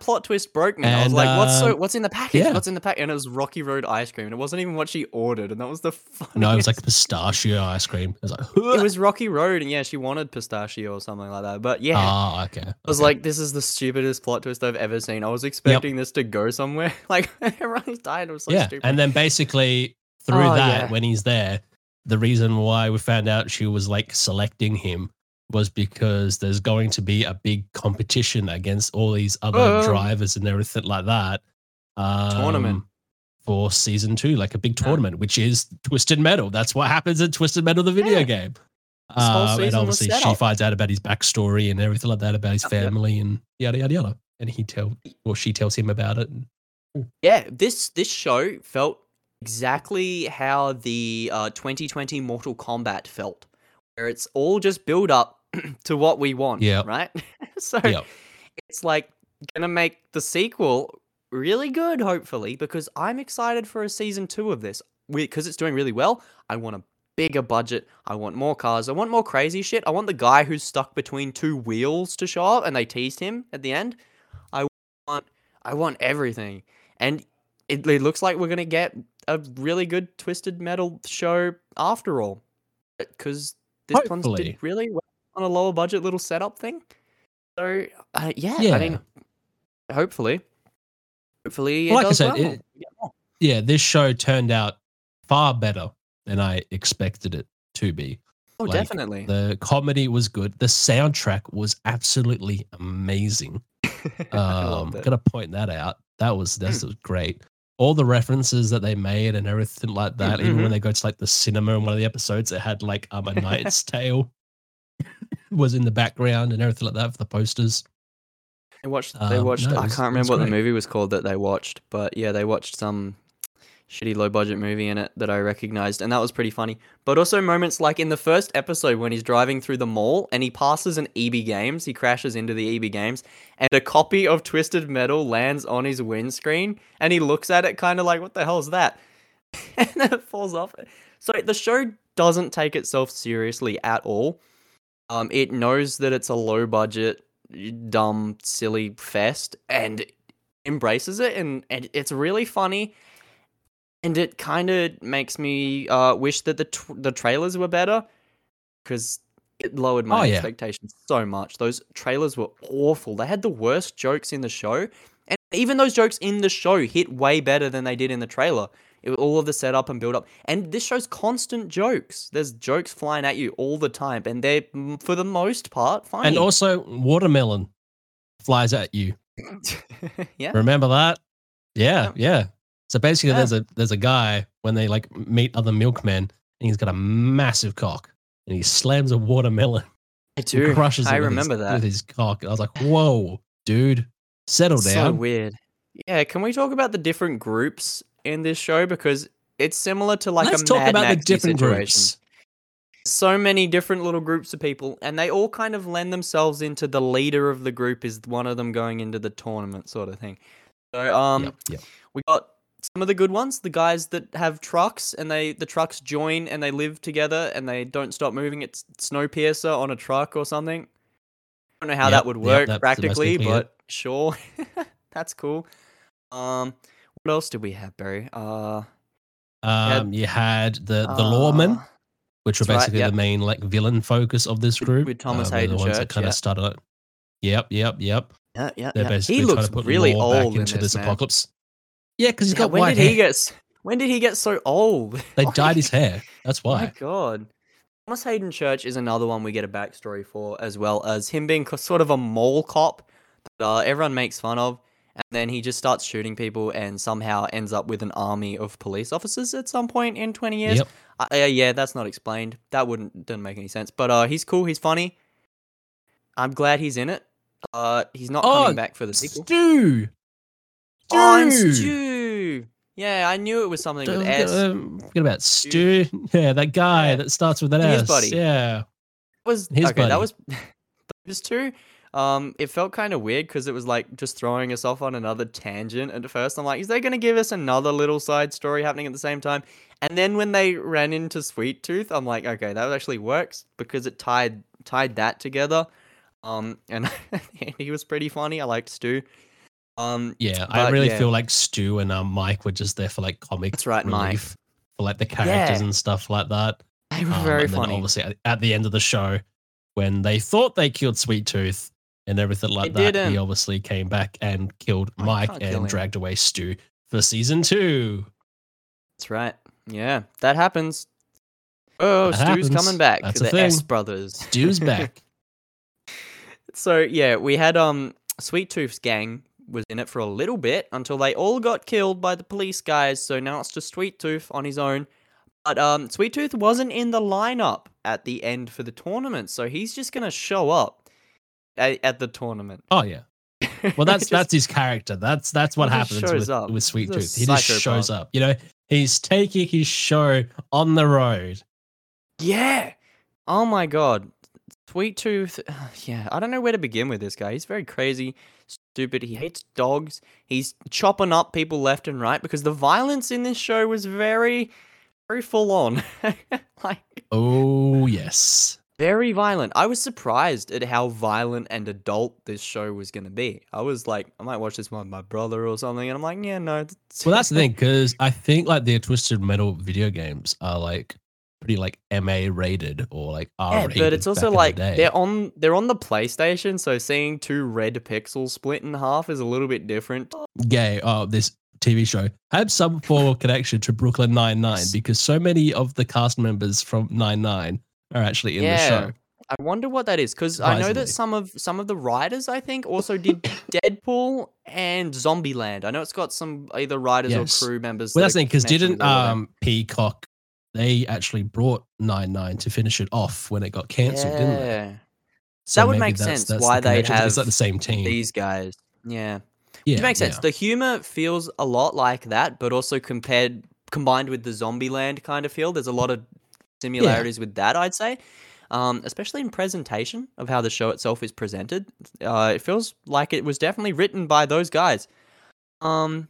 Plot twist broke me. I was like, "What's so? um, What's in the package? yeah. What's in the pack?" And it was Rocky Road ice cream, and it wasn't even what she ordered, and that was the funniest. No, it was like pistachio ice cream. It was like, it was Rocky Road, and yeah, she wanted pistachio or something like that. But yeah, Ah, okay. I was like, "This is the stupidest plot twist I've ever seen." I was expecting this to go somewhere. Like everyone's died. It was so yeah, stupid. and then basically through Oh, that, yeah. when he's there, the reason why we found out she was like selecting him was because there's going to be a big competition against all these other Oh. drivers and everything like that. Um, Tournament. for season two, like a big Yeah. tournament, which is Twisted Metal. That's what happens in Twisted Metal, the video Yeah. game. Um, and obviously, she up. finds out about his backstory and everything like that about his yep. family and yada yada yada. And he tell or she tells him about it. Yeah, this this show felt exactly how the uh, 2020 Mortal Kombat felt, where it's all just build up to what we want. Yep. Right. so Yep. it's like gonna make the sequel really good, hopefully, because I'm excited for a season two of this. Because it's doing really well. I want a bigger budget. I want more cars. I want more crazy shit. I want the guy who's stuck between two wheels to show up, and they teased him at the end. I want, I want everything, and it, it looks like we're gonna get a really good Twisted Metal show after all, because this one's did really well on a lower budget little setup thing. So uh, yeah, Yeah. I mean, hopefully, hopefully, it Like I said, well. it- yeah, this show turned out far better than I expected it to be. oh, like, definitely. The comedy was good. The soundtrack was absolutely amazing. I Um, that. gotta point that out. That was that was great. All the references that they made and everything like that. Even mhm. when they go to like the cinema in one of the episodes, it had like um a Knight's Tale was in the background and everything like that for the posters. They watched. They Um, watched. no, I can't remember what the movie was called that they watched, but yeah, they watched some shitty low budget movie in it that I recognized, and that was pretty funny. But also moments like in the first episode when he's driving through the mall and he passes an EB Games, he crashes into the EB Games, and a copy of Twisted Metal lands on his windscreen, and he looks at it kind of like, "What the hell is that?" and then it falls off. So the show doesn't take itself seriously at all. Um, it knows that it's a low budget dumb, silly fest and embraces it, and, and it's really funny. And it kind of makes me uh, wish that the tr- the trailers were better because it lowered my Oh, yeah. expectations so much. Those trailers were awful. They had the worst jokes in the show, and even those jokes in the show hit way better than they did in the trailer. It, was all of the setup and build up, and this show's constant jokes. There's jokes flying at you all the time, and they're for the most part funny. And also, watermelon flies at you. yeah, Remember that? Yeah, Yeah. yeah. So basically, Yeah. there's a there's a guy when they like meet other milkmen, and he's got a massive cock, and he slams a watermelon, I do. crushes it. I with remember his, that. with his cock. I was like, whoa, dude, settle so down. So weird. Yeah, can we talk about the different groups in this show because it's similar to like Let's a talk Mad about the different situation. groups. so many different little groups of people and they all kind of lend themselves into the leader of the group is one of them going into the tournament sort of thing so um Yep, yep. we got some of the good ones the guys that have trucks and they the trucks join and they live together and they don't stop moving it's snowpiercer on a truck or something i don't know how Yep, that would work most practically but sure that's cool um what else did we have barry uh Um, you had the the lawmen, uh, which were that's right, basically yep. the main like villain focus of this group. with Thomas uh, they're the Haden ones that Church, kind yeah. of started it. Yep, yep, yep. yeah yeah, They're yeah. basically he trying looks to put really old back into in this, this, apocalypse. Yeah, because he's Yeah, got when white did he get? When did he get so old? They Like, dyed his hair. That's My why. God. Thomas Haden Church is another one we get a backstory for, as well as him being sort of a mole cop that uh, everyone makes fun of, and then he just starts shooting people and somehow ends up with an army of police officers at some point in 20 years. Yep. Uh, yeah, that's not explained. That wouldn't didn't make any sense. But uh, he's cool. He's funny. I'm glad he's in it. Uh, he's not Oh, coming back for the sequel. Stu. Oh, and Stu. Stu. Yeah, I knew it was something with S. um, forget about Stu. Yeah, that guy Yeah. that starts with an His S. buddy. Yeah. was His okay. That was those two. Um, it felt kind of weird because it was like just throwing us off on another tangent. At first, I'm like, is they going to give us another little side story happening at the same time? And then when they ran into Sweet Tooth, I'm like, okay, that actually works because it tied tied that together. Um, and he was pretty funny. I liked Stu. Um, Yeah, I really yeah. feel like Stu and um, Mike were just there for like comic That's right, Mike. relief for like the characters Yeah. and stuff like that. they were Um, very and funny. obviously at, at the end of the show, when they thought they killed Sweet Tooth and everything like They that, didn't. he obviously came back and killed Oh, you Mike and dragged away Stu for season two. That's right. Yeah, that happens. Oh, That Stu's happens. coming back. That's the thing. S brothers. Stu's back. So yeah, we had um Sweet Tooth's gang was in it for a little bit until they all got killed by the police guys. So now it's just Sweet Tooth on his own. But um Sweet Tooth wasn't in the lineup at the end for the tournament, so he's just gonna show up at, at the tournament. Oh yeah. Well, that's Just- that's his character. That's that's what happens with, up. with Sweet He's Tooth. He just shows up. You know, he's taking his show on the road. Yeah. Oh my god. Sweet Tooth. Yeah, I don't know where to begin with this guy. He's very crazy, stupid. He hates dogs. He's chopping up people left and right because the violence in this show was very, very full on. like, Oh yes. very violent. I was surprised at how violent and adult this show was going to be. I was like, I might watch this one with my brother or something. And I'm like, yeah, no. Well, that's the thing because I think like the Twisted Metal video games are like pretty like MA rated or like R Yeah, but it's also in the like they're on they're on the PlayStation, so seeing two red pixels split in half is a little bit different. gay. Oh, this TV show had some form of connection to Brooklyn Nine Nine because so many of the cast members from Nine Nine are actually in the show. I wonder what that is because I know that some of some of the writers I think also did Deadpool and Zombieland. I know it's got some either writers Yes. or crew members. Well, that that's the thing because didn't with all of them. um Peacock they actually brought Nine Nine to finish it off when it got cancelled, didn't they? Yeah, So That would make that's- sense that's why the 'cause It's like the same team. these guys. Yeah. yeah, It makes sense. yeah. The humor feels a lot like that, but also compared combined with the Zombieland kind of feel, there's a lot of similarities with that. I'd say, um, especially in presentation of how the show itself is presented. Uh, it feels like it was definitely written by those guys. Um,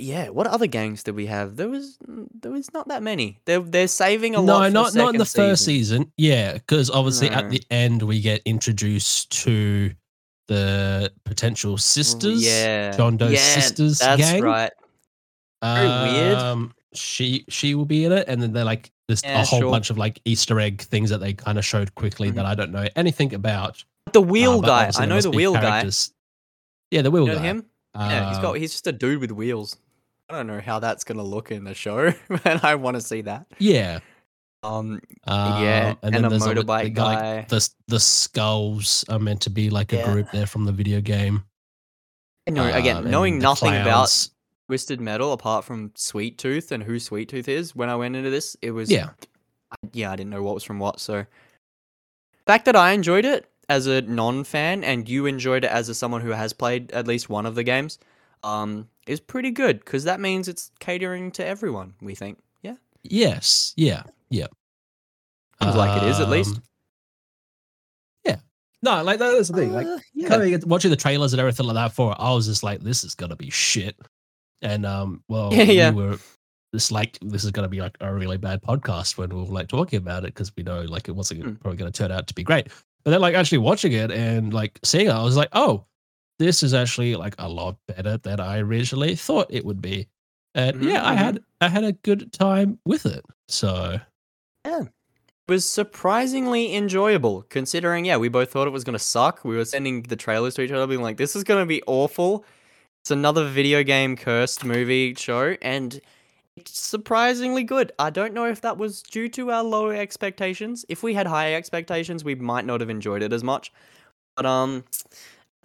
But yeah, what other gangs did we have? There was there was not that many. They're they're saving a no, lot. No, not not in the first season. Yeah, because obviously No. at the end we get introduced to the potential sisters. Yeah, John Doe's yeah, sisters That's gang. right. Very weird. Um, she she will be in it, and then they're like there's Yeah, a whole sure. bunch of like Easter egg things that they kind of showed quickly Mhm. that I don't know anything about. The Uh, wheel but guy. I know the wheel guy. Yeah, the wheel You know guy. him? Yeah, he's got Um, he's just a dude with wheels. I don't know how that's gonna look in the show, and I want to see that. yeah. Um, Um, yeah, and, a there's the motorbike guy, guy. like, the the skulls are meant to be like a Yeah. group there from the video game. no, again, Um, knowing the nothing about. Twisted Metal apart from Sweet Tooth and who Sweet Tooth is, when I went into this, it was Yeah. yeah, I didn't know what was from what. So, fact that I enjoyed it as a non-fan and you enjoyed it as a someone who has played at least one of the games, um, is pretty good because that means it's catering to everyone. We think, yeah, Yes. Yeah. Yeah. Seems like it is, at least. Um, Yeah. No, like that's the thing. Like Uh, yeah, kind of watching the trailers and everything like that for it, I was just like, this is gonna be shit. And um, well, Yeah, yeah. we were just like, this is gonna be like a really bad podcast when we were like talking about it because we know like it wasn't Hmm. probably gonna turn out to be great. But then like actually watching it and like seeing it, I was like, oh, this is actually like a lot better than I originally thought it would be. And yeah, I Mhm, had I had a good time with it. So yeah. It was surprisingly enjoyable considering yeah we both thought it was going to suck we were sending the trailers to each other being like this is going to be awful it's another video game cursed movie show and it's surprisingly good i don't know if that was due to our lower expectations if we had higher expectations we might not have enjoyed it as much but um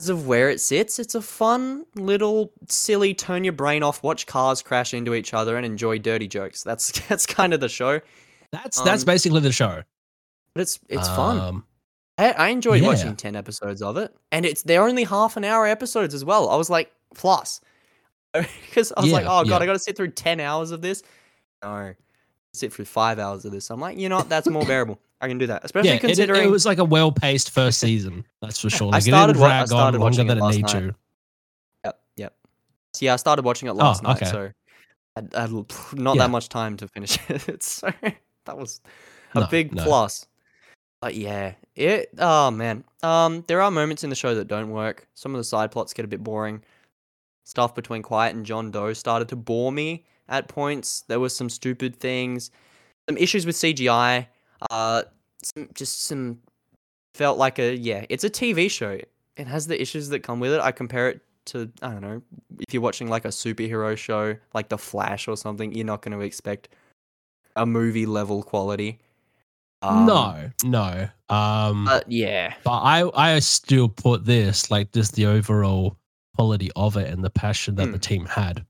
of where it sits it's a fun little silly turn your brain off watch cars crash into each other and enjoy dirty jokes that's that's kind of the show that's that's Um, basically the show. but it's it's fun Um, I, I enjoyed Yeah. watching 10 episodes of it. And it's they're only half an hour episodes as well. I was like, plus. Because I was like, oh, God, yeah. I got to sit through 10 hours of this. No, sit through five hours of this. I'm like, you know what? That's more bearable. I can do that. Especially yeah, it- it, considering. it was like a well-paced first season. That's for sure. I Like, started it wa- I started longer watching than it last night. to. Yep, yep. So, yeah, I started watching it last Oh, night. So I had, I had not Yeah. that much time to finish it. so that was a No, big no. plus. But yeah, it. Oh man, um, there are moments in the show that don't work. Some of the side plots get a bit boring. Stuff between Quiet and John Doe started to bore me at points. There was some stupid things, some issues with CGI. Uh, some, just some felt like a yeah. It's a TV show. It has the issues that come with it. I compare it to I don't know if you're watching like a superhero show like The Flash or something. You're not going to expect a movie level quality. Um, no, no. Um, But yeah. but I I still put this like just the overall quality of it and the passion that the Mm. team had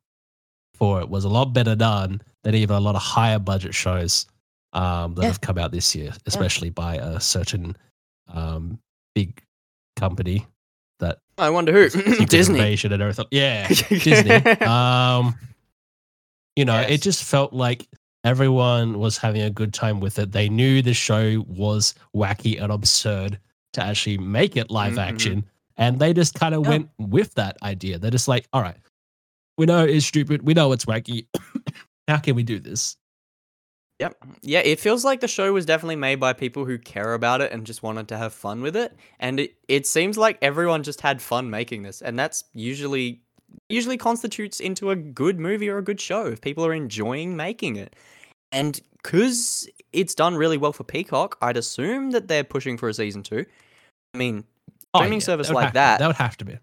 for it was a lot better done than even a lot of higher budget shows um, that Yeah. have come out this year, especially by a certain um, big company that I wonder who. Secret Disney. Invasion and everything. Yeah, Disney. Um, you know, Yes. it just felt like everyone was having a good time with it. They knew the show was wacky and absurd to actually make it live Mhm. action, and they just kind of Yeah. went with that idea. They're just like, all right, we know it's stupid, we know it's wacky. How can we do this? Yep. Yeah, it feels like the show was definitely made by people who care about it and just wanted to have fun with it. And it, it seems like everyone just had fun making this. And that's usually usually constitutes into a good movie or a good show if people are enjoying making it. And cuz it's done really well for Peacock, I'd assume that they're pushing for a season 2. I mean, oh, Streaming service like to- that- that would have to be.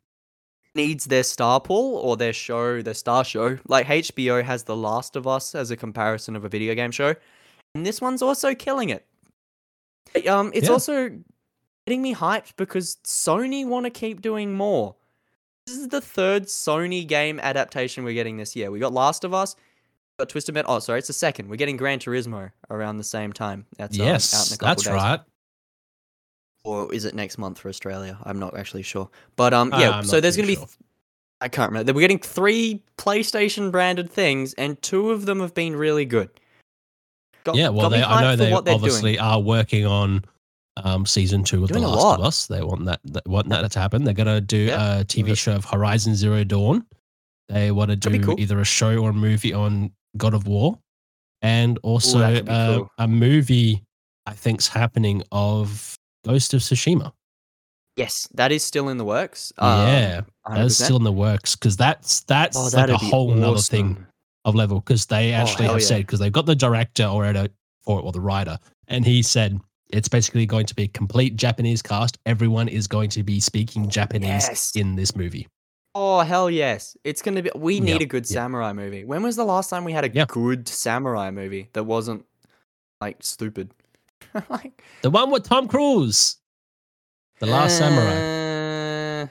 Needs their star pool or their show, their star show. Like HBO has The Last of Us as a comparison of a video game show, and this one's also killing it. Um, it's Yeah. also getting me hyped because Sony want to keep doing more. This is the third Sony game adaptation we're getting this year. We got Last of Us, we got Twisted Metal. Oh, sorry, it's the second. We're getting Gran Turismo around the same time. That's um, out in yes, a couple that's days right. Or is it next month for Australia? I'm not actually sure. But um, Uh, yeah. I'm so there's gonna be, sure. I can't remember. We're getting three PlayStation branded things, and two of them have been really good. Got- yeah, well, they, I know they obviously doing. are working on um, season two of Doing The Last of Us. They want that, want that to happen. They're gonna do Yeah. a TV show of Horizon Zero Dawn. They want to do cool. either a show or a movie on God of War, and also be uh, cool. a movie I think's happening of Ghost of Tsushima. Yes, that is still in the works. yeah, Um, that's 100%. still in the works because that's that's Oh, like a whole nother thing of level because they actually hell have yeah. said because they've got the director already for it or the writer, and he said it's basically going to be a complete Japanese cast. Everyone is going to be speaking Japanese Yes. in this movie. Oh hell yes! It's gonna be. We need Yeah, a good yeah. samurai movie. When was the last time we had a Yeah. good samurai movie that wasn't like stupid? like The one with Tom Cruise, The Last Samurai. Samurai.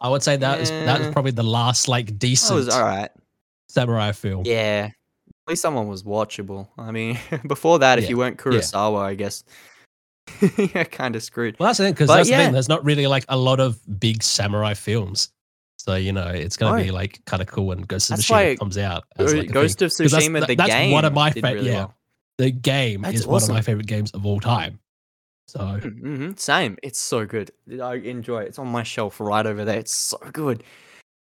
I would say that is that was eh. probably the last like decent was all right. samurai film. Yeah, at least someone was watchable. I mean, before that, if Yeah, you weren't Kurosawa, I guess, yeah, kind of screwed. Well, that's the thing because that's the thing. There's not really like a lot of big samurai films, so you know it's gonna be like kind of cool when Ghost of Tsushima comes out. as, like, Ghost of 'Cause that's- Tsushima, the that's game, one of my did fa- really yeah. well. The game That's is one of my favorite games of all time. So hmm Same. It's so good. I enjoy it. It's on my shelf right over there. It's so good.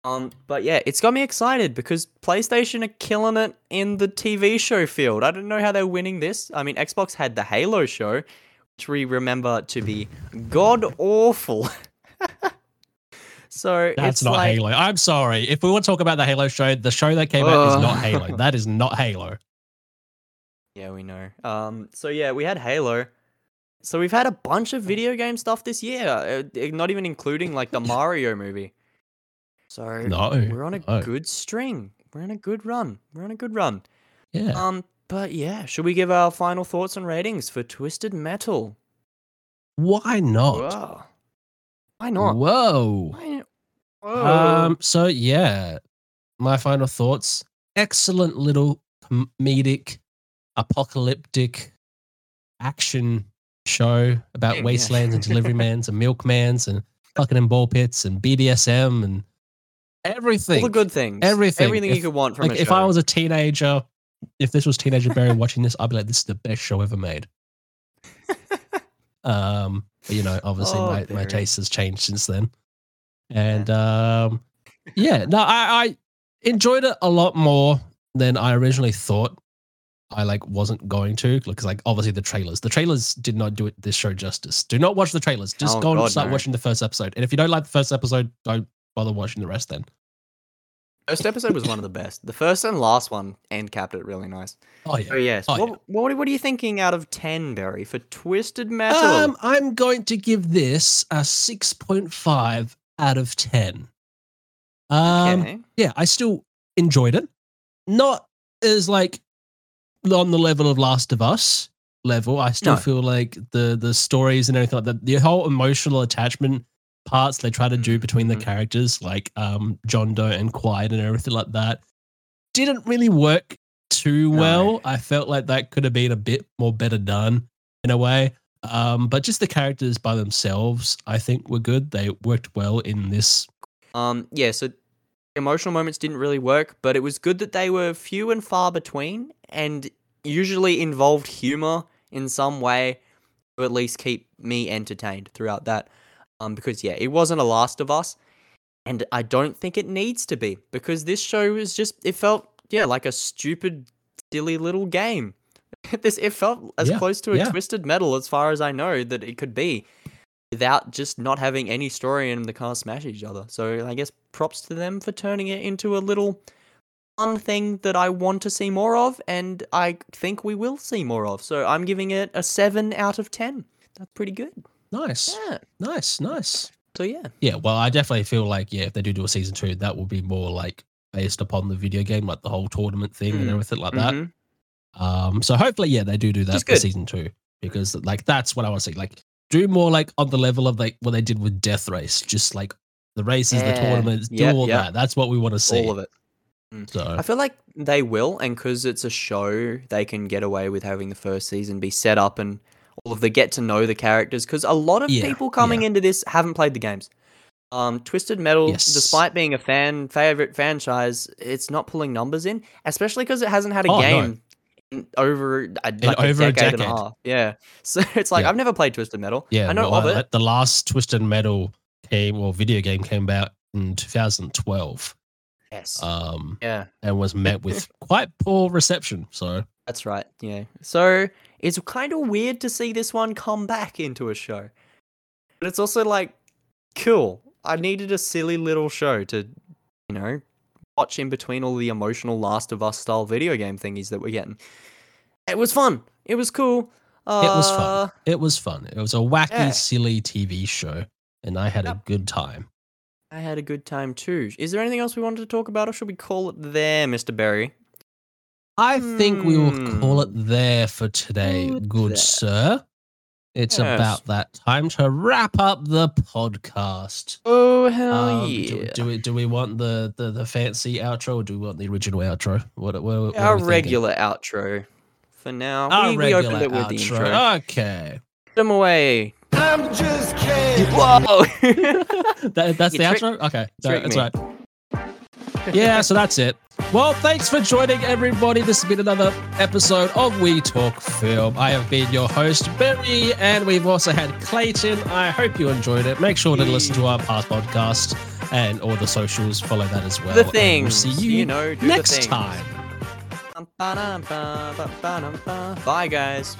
Um, but yeah, it's got me excited because PlayStation are killing it in the TV show field. I don't know how they're winning this. I mean, Xbox had the Halo show, which we remember to be god awful. so that's it's not like, Halo. I'm sorry. If we want to talk about the Halo show, the show that came out is not Halo. That is not Halo. Yeah, we know. Um, so yeah, we had Halo. So we've had a bunch of video game stuff this year, uh, eh, not even including like the Mario movie. So No, we're on a no. good string. We're on a good run. We're on a good run. Yeah. Um, but yeah, should we give our final thoughts and ratings for Twisted Metal? Why not? Whoa. Why not? Whoa. Why- Whoa. Um. So yeah, my final thoughts. Excellent little comedic, apocalyptic action show about Yeah. wastelands and deliverymans and milkmans and fucking in ball pits and BDSM and everything. all the good things. everything. Everything If- you could want from like if show. I was a teenager, if this was teenager Barry watching this, I'd be like, "This is the best show ever made." Um, but, you know, obviously Oh, my, my taste has changed since then. And um yeah, no, I, I enjoyed it a lot more than I originally thought. I like wasn't going to because like obviously the trailers. The trailers did not do it this show justice. Do not watch the trailers. Just Oh, go and start no. watching the first episode. And if you don't like the first episode, don't bother watching the rest then. First episode was one of the best. The first and last one end capped it really nice. Oh yeah. Oh yes. Oh, what, what what are you thinking out of ten, Barry, for Twisted Metal? Um, I'm going to give this a 6.5 out of 10. Um, okay. yeah, I still enjoyed it. Not as like on the level of Last of Us level. I still No. feel like the the stories and everything like that, the whole emotional attachment parts they try to do between the Mhm. characters, like um John Doe and Quiet and everything like that, didn't really work too No. well. I felt like that could have been a bit more better done in a way. Um, but just the characters by themselves, I think, were good. They worked well in this. Um. Yeah. So emotional moments didn't really work, but it was good that they were few and far between, and usually involved humor in some way to at least keep me entertained throughout that. Um. Because yeah, it wasn't a Last of Us, and I don't think it needs to be because this show was just it felt yeah like a stupid silly little game. this it felt as Yeah, close to a yeah. twisted metal as far as I know that it could be without just not having any story and the cars smash each other. So I guess props to them for turning it into a little fun thing that I want to see more of and I think we will see more of. So I'm giving it a 7 out of 10. That's pretty good. Nice, Yeah. nice, nice. So yeah. Yeah, well, I definitely feel like yeah, if they do do a season two, that will be more like based upon the video game, like the whole tournament thing and Mm, everything like that. Mhm. Um, so hopefully, yeah, they do do that for season two because like that's what I want to see. Like, do more like on the level of like what they did with Death Race, just like the races, the Yeah, tournaments, do yep, all yep. that. That's what we want to see. All of it. So I feel like they will, and because it's a show, they can get away with having the first season be set up and all of the get to know the characters. Because a lot of Yeah, people coming yeah. into this haven't played the games. Um, Twisted Metal, Yes. despite being a fan favorite franchise, it's not pulling numbers in, especially because it hasn't had a Oh, game in over a, like over a a decade, and a half. Yeah, so it's like Yeah. I've never played Twisted Metal. yeah, I know well, of uh, it. The last Twisted Metal game or video game came out in 2012. Yes. um, yeah. and was met with quite poor reception. So That's right. Yeah. So it's kind of weird to see this one come back into a show. But it's also like cool. I needed a silly little show to, you know, watch in between all the emotional Last of Us style video game thingies that we're getting. It was fun. It was cool. Uh, it was fun. It was fun. It was a wacky, yeah. silly TV show, and I had a good time. I had a good time too. Is there anything else we wanted to talk about, or should we call it there, Mr. Berry? I think we will call it Hmm. there for today, Good good sir. It's Yes. about that time to wrap up the podcast. Oh hell Um, yeah! do, do we do we want the, the the fancy outro or do we want the original outro? What, what, what are Our we regular outro. For now, Our we, we regular opened it with the outro. intro. Okay, Put them away. I'm just kidding. Whoa! that, that's You the trick- outro. Okay, no, that's me. right. Yeah, so that's it. Well, thanks for joining, everybody. This has been another episode of We Talk Film. I have been your host, Barry, and we've also had Clayton. I hope you enjoyed it. Make sure to listen to our past podcast and all the socials. Follow that as well. the and we'll see you, you know, next time. Bye, guys.